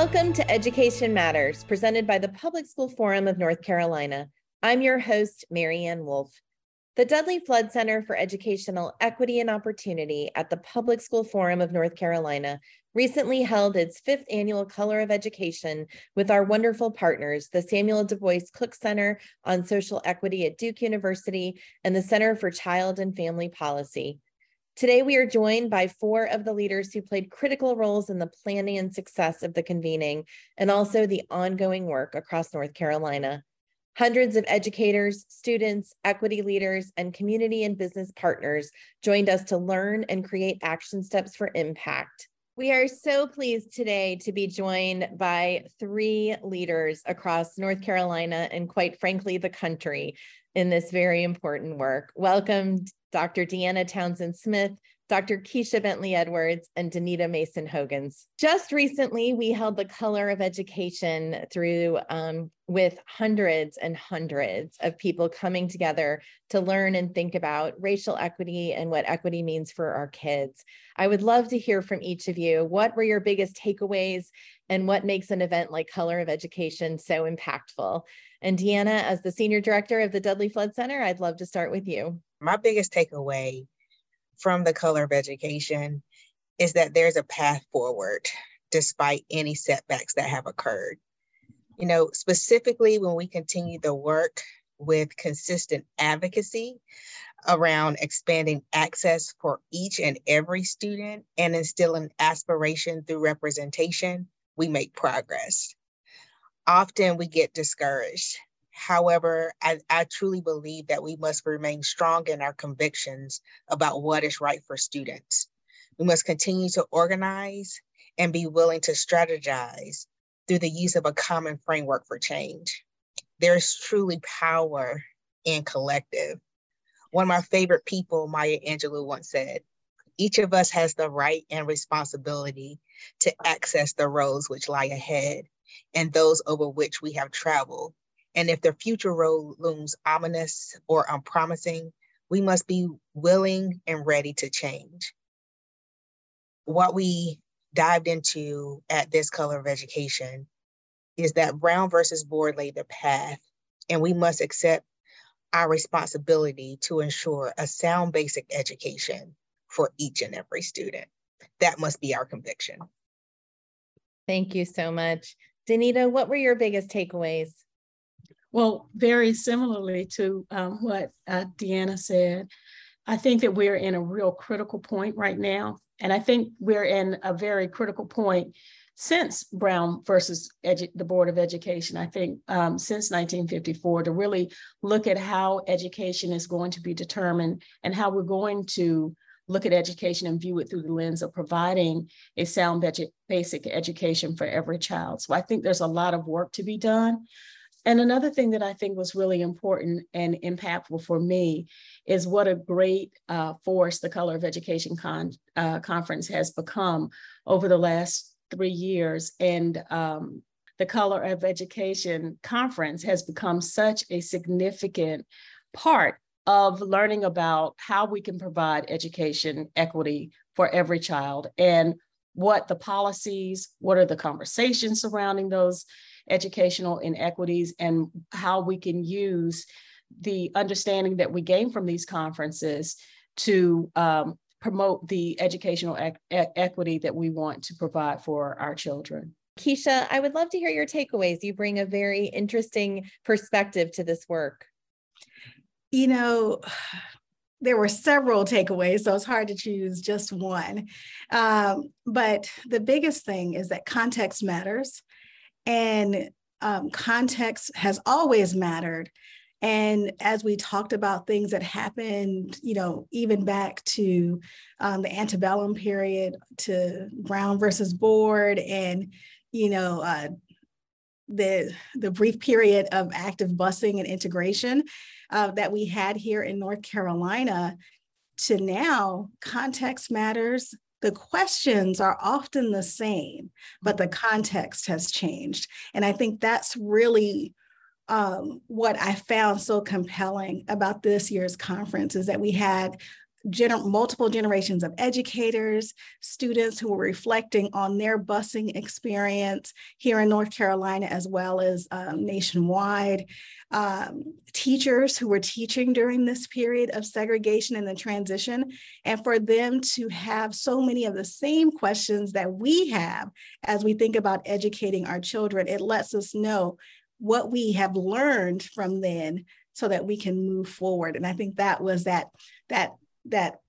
Welcome to Education Matters, presented by the Public School Forum of North Carolina. I'm your host, Mary Ann Wolf. The Dudley Flood Center for Educational Equity and Opportunity at the Public School Forum of North Carolina recently held its fifth annual Color of Education with our wonderful partners, the Samuel Du Bois Cook Center on Social Equity at Duke University and the Center for Child and Family Policy. Today, we are joined by four of the leaders who played critical roles in the planning and success of the convening and also the ongoing work across North Carolina. Hundreds of educators, students, equity leaders, and community and business partners joined us to learn and create action steps for impact. We are so pleased today to be joined by three leaders across North Carolina and, quite frankly, the country in this very important work. Welcome, Dr. Deanna Townsend Smith, Dr. Keisha Bentley Edwards, and Danita Mason Hogans. Just recently, we held the Color of Education through um, with hundreds and hundreds of people coming together to learn and think about racial equity and what equity means for our kids. I would love to hear from each of you. What were your biggest takeaways and what makes an event like Color of Education so impactful? And Deanna, as the Senior Director of the Dudley Flood Center, I'd love to start with you. My biggest takeaway from the Color of Education is that there's a path forward despite any setbacks that have occurred. You know, specifically when we continue the work with consistent advocacy around expanding access for each and every student and instilling aspiration through representation, we make progress often we get discouraged. However, I, I, truly believe that we must remain strong in our convictions about what is right for students. We must continue to organize and be willing to strategize through the use of a common framework for change. There's truly power in collective. One of my favorite people, Maya Angelou, once said, each of us has the right and responsibility to access the roads which lie ahead and those over which we have traveled. And if the future road looms ominous or unpromising, we must be willing and ready to change. What we dived into at this color of education is that Brown versus Board laid the path, and we must accept our responsibility to ensure a sound basic education for each and every student. That must be our conviction. Thank you so much. Danita, what were your biggest takeaways? Well, very similarly to um, what uh, Deanna said, I think that we're in a real critical point right now. And I think we're in a very critical point since Brown versus Edu- the Board of Education, I think um, since 1954, to really look at how education is going to be determined and how we're going to look at education and view it through the lens of providing a sound basic education for every child. So I think there's a lot of work to be done. And another thing that I think was really important and impactful for me is what a great uh, force the Color of Education con- uh, Conference has become over the last three years. And um, the Color of Education Conference has become such a significant part of learning about how we can provide education equity for every child and what the policies, what are the conversations surrounding those educational inequities, and how we can use the understanding that we gain from these conferences to um, promote the educational e- equity that we want to provide for our children. Keisha, I would love to hear your takeaways. You bring a very interesting perspective to this work you know, there were several takeaways, so it's hard to choose just one. Um, but the biggest thing is that context matters, and um, context has always mattered. And as we talked about things that happened, you know, even back to um, the antebellum period, to Brown versus Board, and you know, uh, the the brief period of active busing and integration uh, that we had here in North Carolina to now, context matters. The questions are often the same, but the context has changed. And I think that's really um, what I found so compelling about this year's conference is that we had gener- multiple generations of educators, students who were reflecting on their busing experience here in North Carolina as well as um, nationwide, um, teachers who were teaching during this period of segregation and the transition, and for them to have so many of the same questions that we have as we think about educating our children, it lets us know what we have learned from then so that we can move forward. And I think that was that that that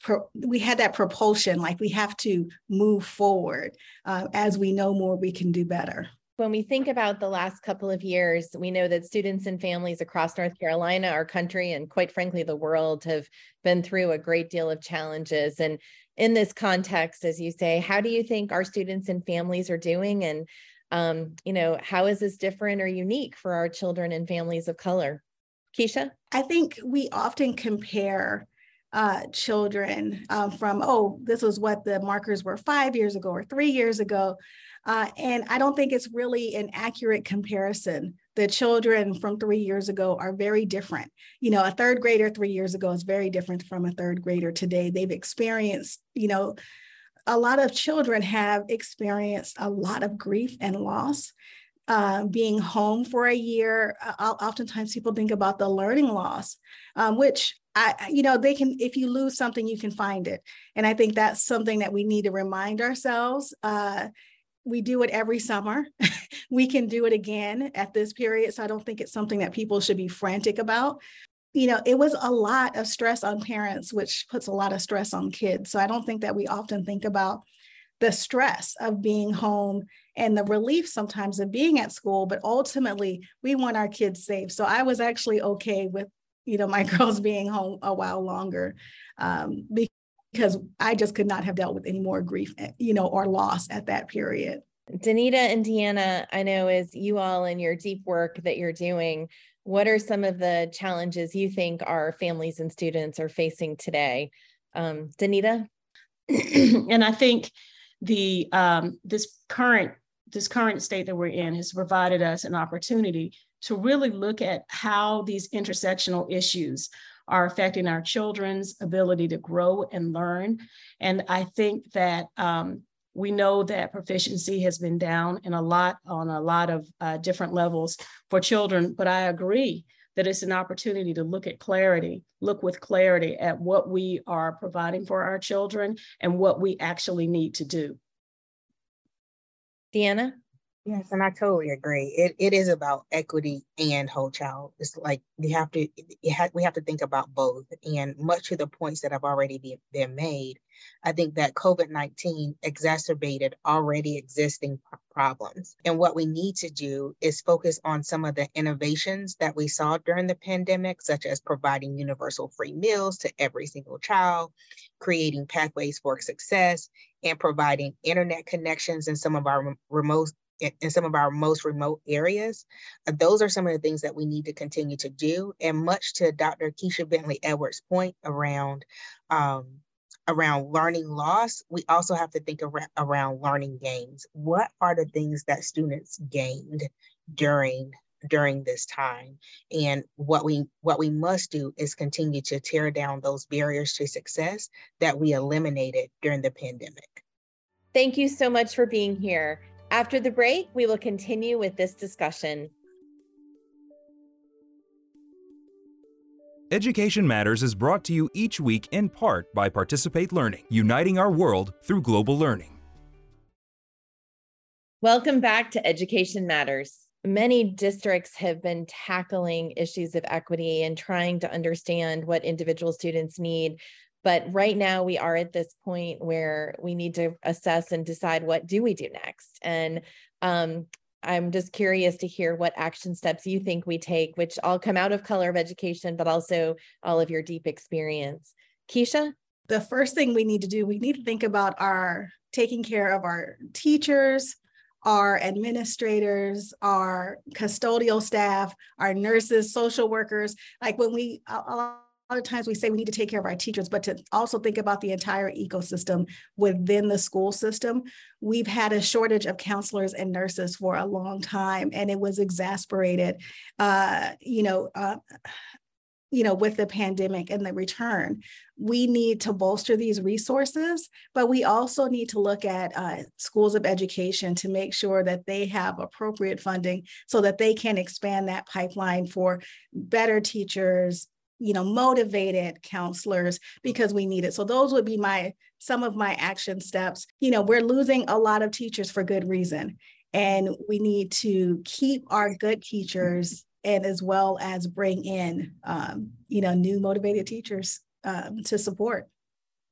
pro, we had that propulsion, like we have to move forward. Uh, as we know more, we can do better. When we think about the last couple of years, we know that students and families across North Carolina, our country, and quite frankly, the world have been through a great deal of challenges. And in this context, as you say, how do you think our students and families are doing? And, um, you know, how is this different or unique for our children and families of color? Keisha? I think we often compare uh, children um, from, oh, this was what the markers were five years ago or three years ago. Uh, and I don't think it's really an accurate comparison. The children from three years ago are very different. You know, a third grader three years ago is very different from a third grader today. They've experienced, you know, a lot of children have experienced a lot of grief and loss. Uh, being home for a year, uh, oftentimes people think about the learning loss, um, which I, you know, they can, if you lose something, you can find it. And I think that's something that we need to remind ourselves. Uh, we do it every summer. we can do it again at this period. So I don't think it's something that people should be frantic about. You know, it was a lot of stress on parents, which puts a lot of stress on kids. So I don't think that we often think about the stress of being home and the relief sometimes of being at school, but ultimately we want our kids safe. So I was actually okay with you know, my girls being home a while longer um, because I just could not have dealt with any more grief, eh, you know, or loss at that period. Danita and Deanna, I know as you all in your deep work that you're doing, what are some of the challenges you think our families and students are facing today? Um, Danita? and I think the um, this current this current state that we're in has provided us an opportunity to really look at how these intersectional issues are affecting our children's ability to grow and learn. And I think that um, we know that proficiency has been down in a lot on a lot of uh, different levels for children, but I agree that it's an opportunity to look at clarity, look with clarity at what we are providing for our children and what we actually need to do. Deanna? Yes, and I totally agree. It it is about equity and whole child. It's like we have to ha- we have to think about both. And much to the points that have already be, been made, I think that COVID nineteen exacerbated already existing problems. And what we need to do is focus on some of the innovations that we saw during the pandemic, such as providing universal free meals to every single child, creating pathways for success, and providing internet connections in some of our remote in, some of our most remote areas. Uh, those are some of the things that we need to continue to do. And much to Dr. Keisha Bentley Edwards' point around um, around learning loss, we also have to think ar- around learning gains. What are the things that students gained during during this time and what we what we must do is continue to tear down those barriers to success that we eliminated during the pandemic thank you so much for being here after the break, we will continue with this discussion. Education Matters is brought to you each week in part by Participate Learning, uniting our world through global learning. Welcome back to Education Matters. Many districts have been tackling issues of equity and trying to understand what individual students need but right now we are at this point where we need to assess and decide what do we do next. And um, i'm just curious to hear what action steps you think we take which all come out of color of education but also all of your deep experience. Keisha? The first thing we need to do we need to think about our taking care of our teachers our administrators, our custodial staff, our nurses, social workers. Like when we, lot of times we say we need to take care of our teachers, but to also think about the entire ecosystem within the school system. We've had a shortage of counselors and nurses for a long time, and it was exasperated. Uh, you know, uh, you know, with the pandemic and the return, we need to bolster these resources, but we also need to look at uh, schools of education to make sure that they have appropriate funding so that they can expand that pipeline for better teachers, you know, motivated counselors because we need it. So those would be my some of my action steps. You know, we're losing a lot of teachers for good reason. And we need to keep our good teachers and as well as bring in um, you know new motivated teachers um, to support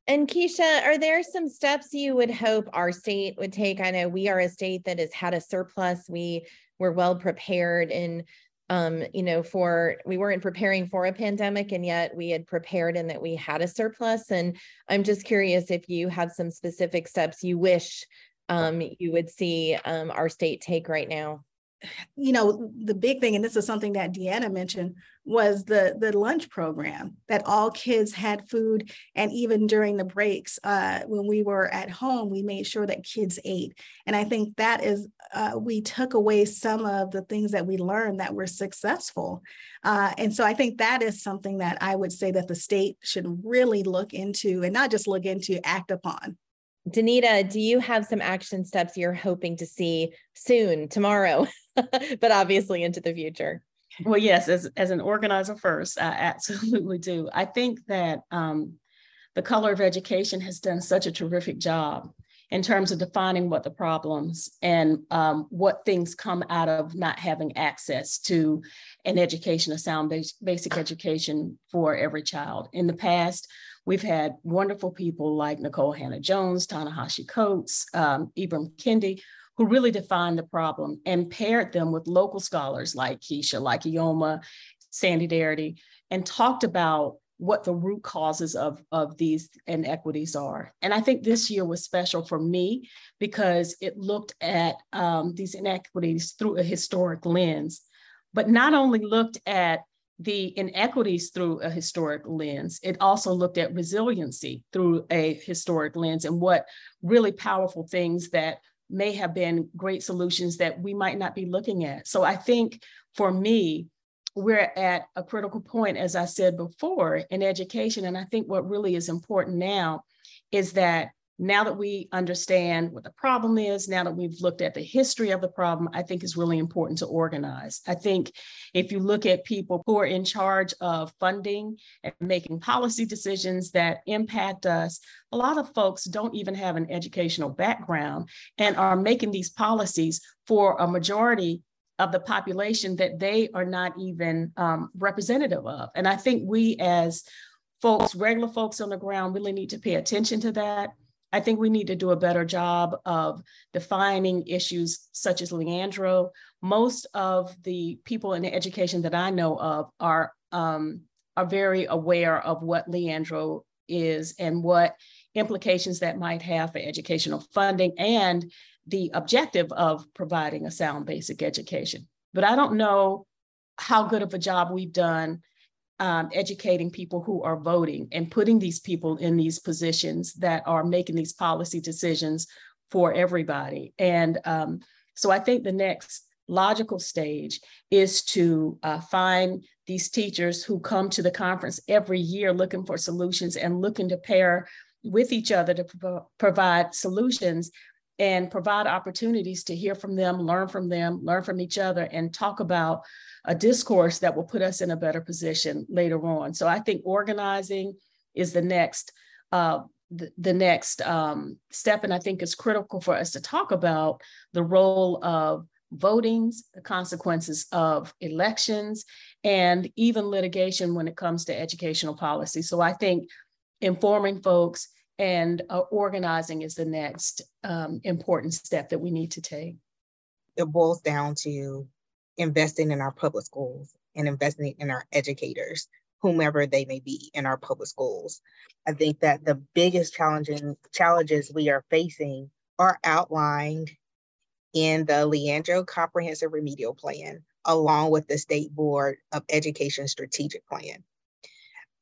and Keisha, are there some steps you would hope our state would take? I know we are a state that has had a surplus. We were well prepared and um, you know, for we weren't preparing for a pandemic and yet we had prepared and that we had a surplus. And I'm just curious if you have some specific steps you wish um, you would see um, our state take right now you know, the big thing, and this is something that Deanna mentioned, was the the lunch program that all kids had food, and even during the breaks, uh, when we were at home, we made sure that kids ate. And I think that is uh, we took away some of the things that we learned that were successful, uh, and so I think that is something that I would say that the state should really look into, and not just look into, act upon. Danita, do you have some action steps you're hoping to see soon, tomorrow, but obviously into the future? Well, yes, as, as an organizer first, I absolutely do. I think that um, the color of education has done such a terrific job in terms of defining what the problems and um, what things come out of not having access to an education, a sound base, basic education for every child. In the past, We've had wonderful people like Nikole Hannah-Jones, Ta-Nehisi Coates, um, Ibram Kendi, who really defined the problem and paired them with local scholars like Keisha, like Ioma, Sandy Darity, and talked about what the root causes of, of these inequities are. And I think this year was special for me because it looked at um, these inequities through a historic lens, but not only looked at the inequities through a historic lens. It also looked at resiliency through a historic lens and what really powerful things that may have been great solutions that we might not be looking at. So I think for me, we're at a critical point, as I said before, in education. And I think what really is important now is that now that we understand what the problem is, now that we've looked at the history of the problem, I think is really important to organize. I think if you look at people who are in charge of funding and making policy decisions that impact us, a lot of folks don't even have an educational background and are making these policies for a majority of the population that they are not even um, representative of. And I think we as folks, regular folks on the ground, really need to pay attention to that I think we need to do a better job of defining issues such as Leandro. Most of the people in education that I know of are, um, are very aware of what Leandro is and what implications that might have for educational funding and the objective of providing a sound basic education. But I don't know how good of a job we've done um, educating people who are voting and putting these people in these positions that are making these policy decisions for everybody. And um, so I think the next logical stage is to uh, find these teachers who come to the conference every year looking for solutions and looking to pair with each other to pro- provide solutions and provide opportunities to hear from them, learn from them, learn from each other, and talk about a discourse that will put us in a better position later on. So I think organizing is the next uh, the, the, next um, step, and I think it's critical for us to talk about the role of votings, the consequences of elections, and even litigation when it comes to educational policy. So I think informing folks and uh, organizing is the next um, important step that we need to take. It boils down to investing in our public schools and investing in our educators, whomever they may be in our public schools. I think that the biggest challenging challenges we are facing are outlined in the Leandro Comprehensive Remedial Plan, along with the State Board of Education Strategic Plan.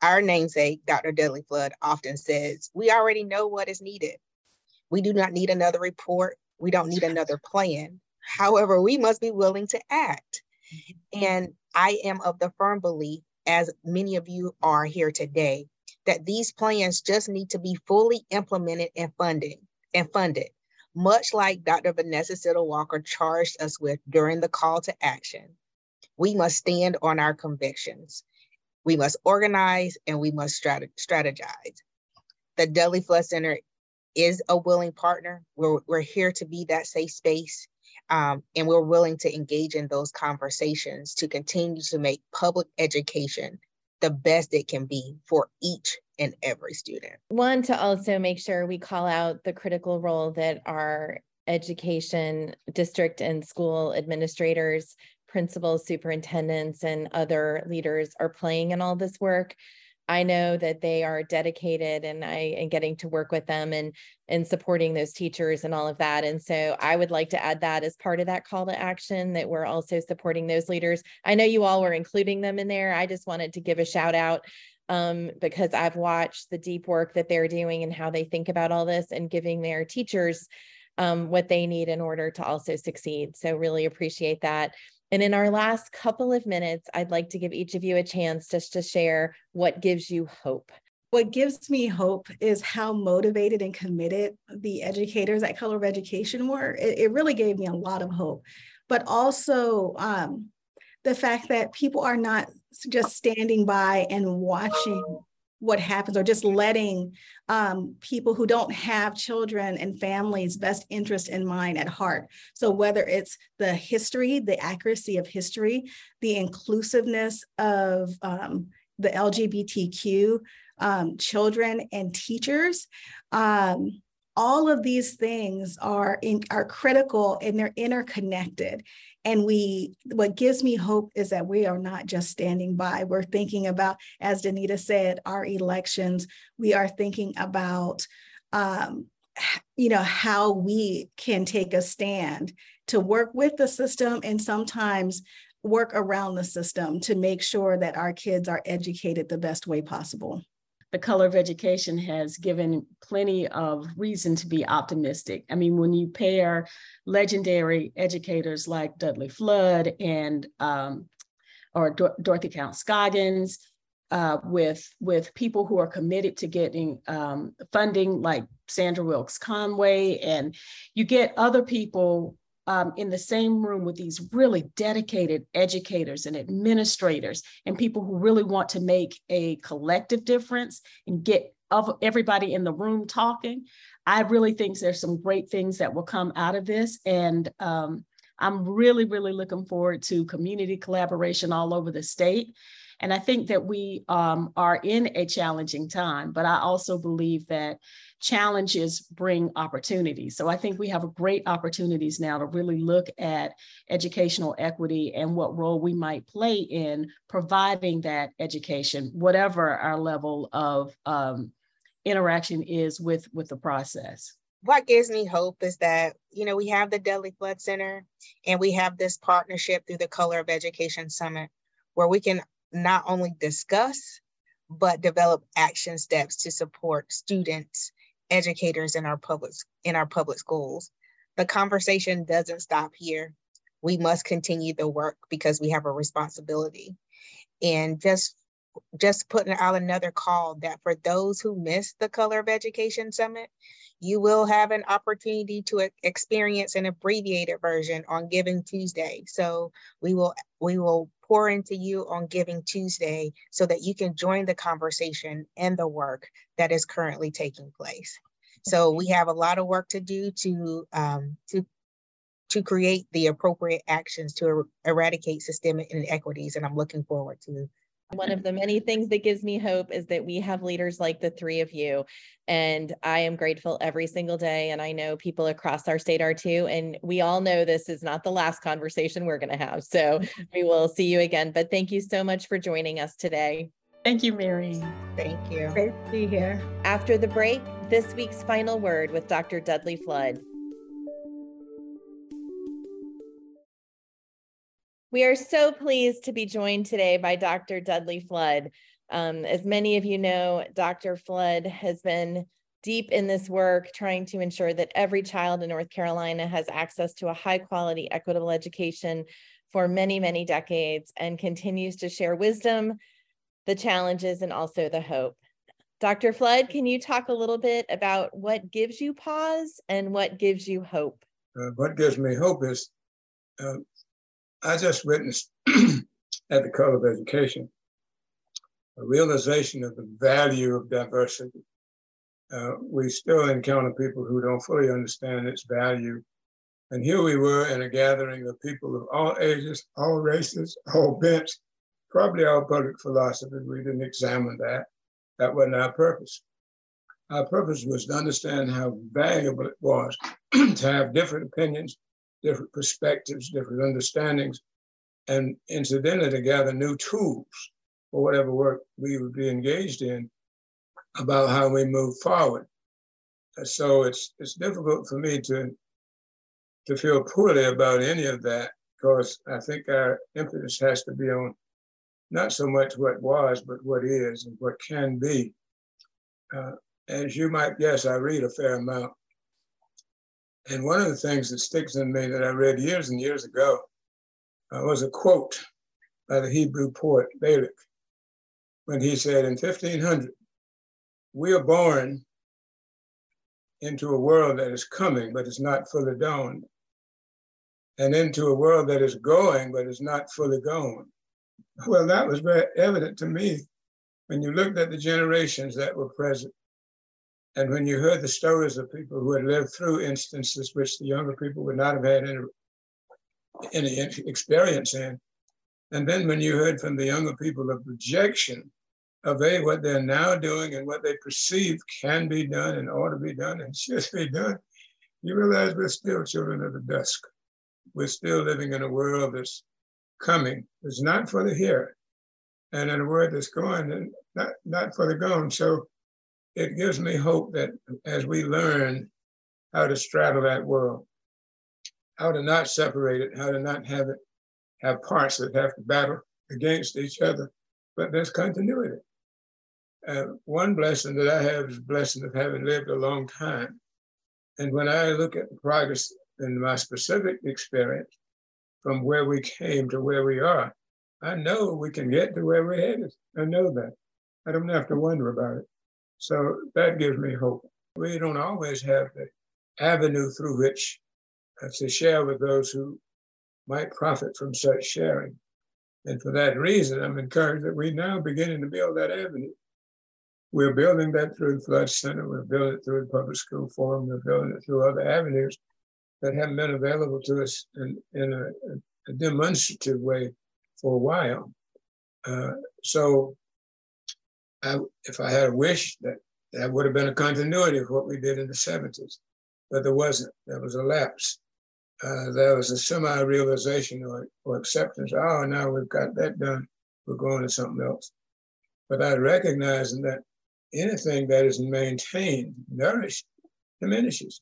Our namesake, Dr. Dudley Flood, often says, We already know what is needed. We do not need another report. We don't need another plan. However, we must be willing to act. And I am of the firm belief as many of you are here today, that these plans just need to be fully implemented and funded and funded, much like Dr. Vanessa Siddle Walker charged us with during the call to action. We must stand on our convictions. We must organize and we must strategize. The Dudley Flood Center is a willing partner. We're, we're here to be that safe space. Um, and we're willing to engage in those conversations to continue to make public education the best it can be for each and every student. One, to also make sure we call out the critical role that our education district and school administrators, principals, superintendents, and other leaders are playing in all this work. I know that they are dedicated and I am getting to work with them and and supporting those teachers and all of that. And so I would like to add that as part of that call to action that we're also supporting those leaders. I know you all were including them in there. I just wanted to give a shout out um, because I've watched the deep work that they're doing and how they think about all this and giving their teachers um, what they need in order to also succeed. So really appreciate that. And in our last couple of minutes, I'd like to give each of you a chance just to share what gives you hope. What gives me hope is how motivated and committed the educators at Color of Education were. It, it really gave me a lot of hope, but also um, the fact that people are not just standing by and watching what happens or just letting um, people who don't have children and families best interest in mind at heart. So whether it's the history the accuracy of history the inclusiveness of um, the lgbtq um, children and teachers um, all of these things are in, are critical and they're interconnected and we what gives me hope is that we are not just standing by. We're thinking about as danita said our elections. We are thinking about um, you know how we can take a stand to work with the system and sometimes work around the system to make sure that our kids are educated the best way possible the color of education has given plenty of reason to be optimistic. I mean, when you pair legendary educators like Dudley Flood and um, or Dor- Dorothy Counts-Scoggins uh, with with people who are committed to getting um, funding like Sandra Wilkes Conway, and you get other people um, in the same room with these really dedicated educators and administrators and people who really want to make a collective difference and get of everybody in the room talking. I really think there's some great things that will come out of this. And um, I'm really, really looking forward to community collaboration all over the state. And I think that we um, are in a challenging time, but I also believe that challenges bring opportunities. So I think we have great opportunities now to really look at educational equity and what role we might play in providing that education, whatever our level of um, interaction is with, with the process. What gives me hope is that, you know, we have the Dudley Flood Center and we have this partnership through the Color of Education Summit where we can not only discuss, but develop action steps to support students educators in our public in our public schools. The conversation doesn't stop here. We must continue the work because we have a responsibility. And just just putting out another call that for those who missed the Color of Education Summit, you will have an opportunity to experience an abbreviated version on Giving Tuesday. So we will we will pour into you on Giving Tuesday so that you can join the conversation and the work that is currently taking place. So we have a lot of work to do to um, to to create the appropriate actions to er eradicate systemic inequities, and I'm looking forward to one of the many things that gives me hope is that we have leaders like the three of you. And I am grateful every single day. And I know people across our state are too. And we all know this is not the last conversation we're going to have. So we will see you again. But thank you so much for joining us today. Thank you, Mary. Thank you. Great to be here. After the break, this week's final word with Dr. Dudley Flood. We are so pleased to be joined today by Dr. Dudley Flood. Um, as many of you know, Dr. Flood has been deep in this work, trying to ensure that every child in North Carolina has access to a high quality, equitable education for many, many decades and continues to share wisdom, the challenges, and also the hope. Dr. Flood, can you talk a little bit about what gives you pause and what gives you hope? Uh, what gives me hope is uh, I just witnessed at the Color of Education a realization of the value of diversity. Uh, we still encounter people who don't fully understand its value. And here we were in a gathering of people of all ages, all races, all bents, probably all public philosophy. We didn't examine that. That wasn't our purpose. Our purpose was to understand how valuable it was to have different opinions, different perspectives, different understandings, and incidentally to gather new tools for whatever work we would be engaged in about how we move forward. So it's it's difficult for me to to feel poorly about any of that because I think our emphasis has to be on not so much what was, but what is and what can be. Uh, as you might guess, I read a fair amount. And one of the things that sticks in me that I read years and years ago uh, was a quote by the Hebrew poet Balak when he said in 1500, we are born into a world that is coming, but is not fully dawned, and into a world that is going, but is not fully gone. Well, that was very evident to me when you looked at the generations that were present. And when you heard the stories of people who had lived through instances which the younger people would not have had any, any experience in. And then when you heard from the younger people of rejection of a, what they're now doing and what they perceive can be done and ought to be done and should be done, you realize we're still children of the dusk. We're still living in a world that's coming. It's not for the here. And in a world that's going, and not, not for the gone. So it gives me hope that as we learn how to straddle that world, how to not separate it, how to not have it have parts that have to battle against each other, but there's continuity. Uh, one blessing that I have is the blessing of having lived a long time. And when I look at the progress in my specific experience, from where we came to where we are, I know we can get to where we're headed. I know that. I don't have to wonder about it. So that gives me hope. We don't always have the avenue through which uh, to share with those who might profit from such sharing. And for that reason, I'm encouraged that we're now beginning to build that avenue. We're building that through the Flood Center, we're building it through the Public School Forum, we're building it through other avenues that haven't been available to us in, in a, a demonstrative way for a while. Uh, so I, if I had a wish, that that would have been a continuity of what we did in the 70s, but there wasn't. There was a lapse. Uh, there was a semi-realization or, or acceptance. Oh, now we've got that done. We're going to something else. But I recognize that anything that is maintained, nourished, diminishes.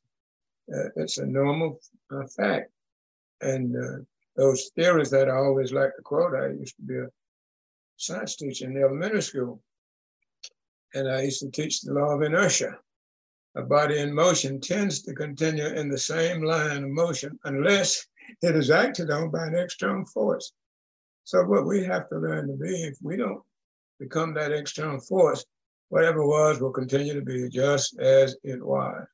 Uh, it's a normal uh, fact. And uh, those theories that I always like to quote, I used to be a science teacher in the elementary school. And I used to teach the law of inertia. A body in motion tends to continue in the same line of motion unless it is acted on by an external force. So what we have to learn to be, if we don't become that external force, whatever was will continue to be just as it was.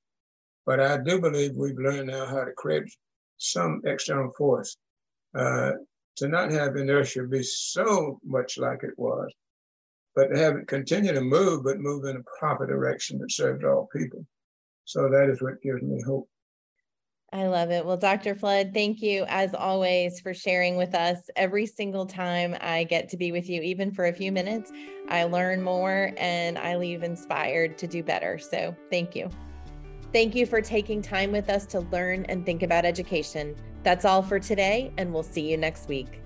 But I do believe we've learned now how to create some external force uh, to not have inertia be so much like it was, but to have it continue to move, but move in a proper direction that serves all people. So that is what gives me hope. I love it. Well, Dr. Flood, thank you as always for sharing with us. Every single time I get to be with you, even for a few minutes, I learn more and I leave inspired to do better. So thank you. Thank you for taking time with us to learn and think about education. That's all for today, and we'll see you next week.